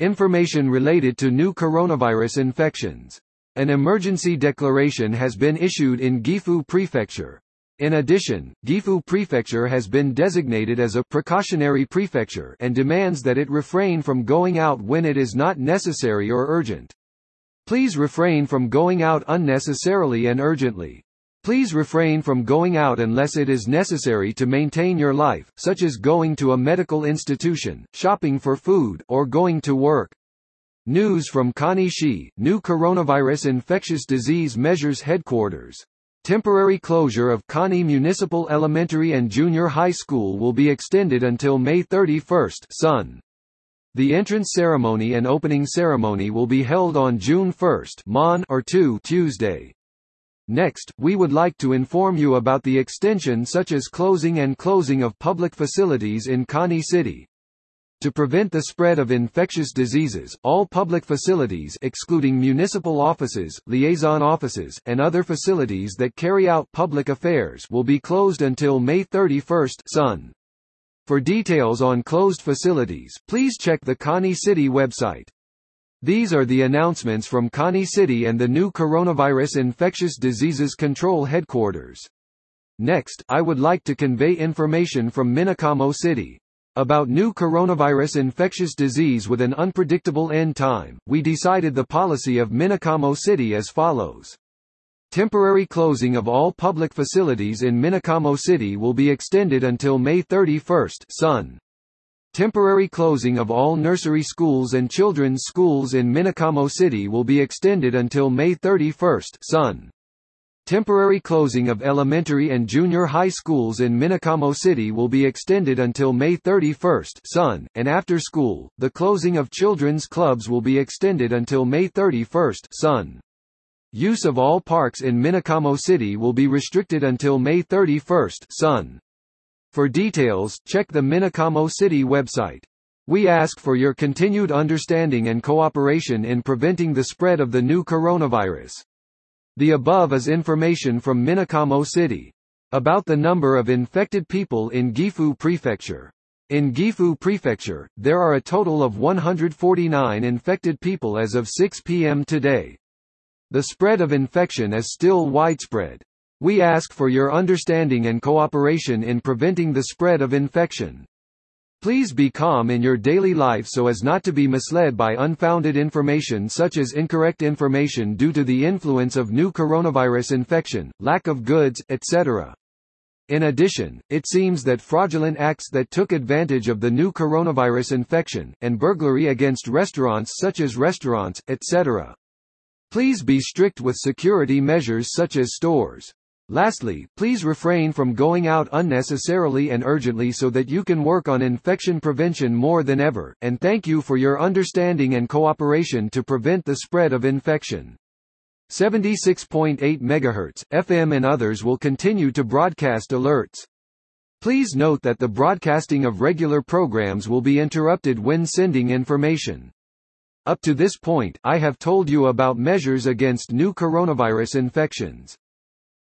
Information related to new coronavirus infections. An emergency declaration has been issued in Gifu Prefecture. In addition, Gifu Prefecture has been designated as a precautionary prefecture and demands that it refrain from going out when it is not necessary or urgent. Please refrain from going out unnecessarily and urgently. Please refrain from going out unless it is necessary to maintain your life, such as going to a medical institution, shopping for food, or going to work. News from Kanishi, new coronavirus infectious disease measures headquarters. Temporary closure of Kani Municipal Elementary and Junior High School will be extended until May 31. Sun. The entrance ceremony and opening ceremony will be held on June 1 Mon or 2 Tuesday. Next, we would like to inform you about the extension such as closing and closing of public facilities in Kani City. To prevent the spread of infectious diseases, all public facilities excluding municipal offices, liaison offices, and other facilities that carry out public affairs will be closed until May 31 Sun. For details on closed facilities, please check the Kani City website. These are the announcements from Kani City and the new Coronavirus Infectious Diseases Control Headquarters. Next, I would like to convey information from Minokamo City. About new coronavirus infectious disease with an unpredictable end time, we decided the policy of Minokamo City as follows. Temporary closing of all public facilities in Minokamo City will be extended until May 31 Sun. Temporary closing of all nursery schools and children's schools in Minokamo City will be extended until May 31 Sun. Temporary closing of elementary and junior high schools in Minokamo City will be extended until May 31 Sun, and after school, the closing of children's clubs will be extended until May 31 Sun. Use of all parks in Minokamo City will be restricted until May 31 Sun. For details, check the Minokamo City website. We ask for your continued understanding and cooperation in preventing the spread of the new coronavirus. The above is information from Minokamo City. About the number of infected people in Gifu Prefecture. In Gifu Prefecture, there are a total of 149 infected people as of 6 p.m. today. The spread of infection is still widespread. We ask for your understanding and cooperation in preventing the spread of infection. Please be calm in your daily life so as not to be misled by unfounded information such as incorrect information due to the influence of new coronavirus infection, lack of goods, etc. In addition, it seems that fraudulent acts that took advantage of the new coronavirus infection, and burglary against restaurants such as restaurants, etc. Please be strict with security measures such as stores. Lastly, please refrain from going out unnecessarily and urgently so that you can work on infection prevention more than ever, and thank you for your understanding and cooperation to prevent the spread of infection. 76.8 MHz, FM and others will continue to broadcast alerts. Please note that the broadcasting of regular programs will be interrupted when sending information. Up to this point, I have told you about measures against new coronavirus infections.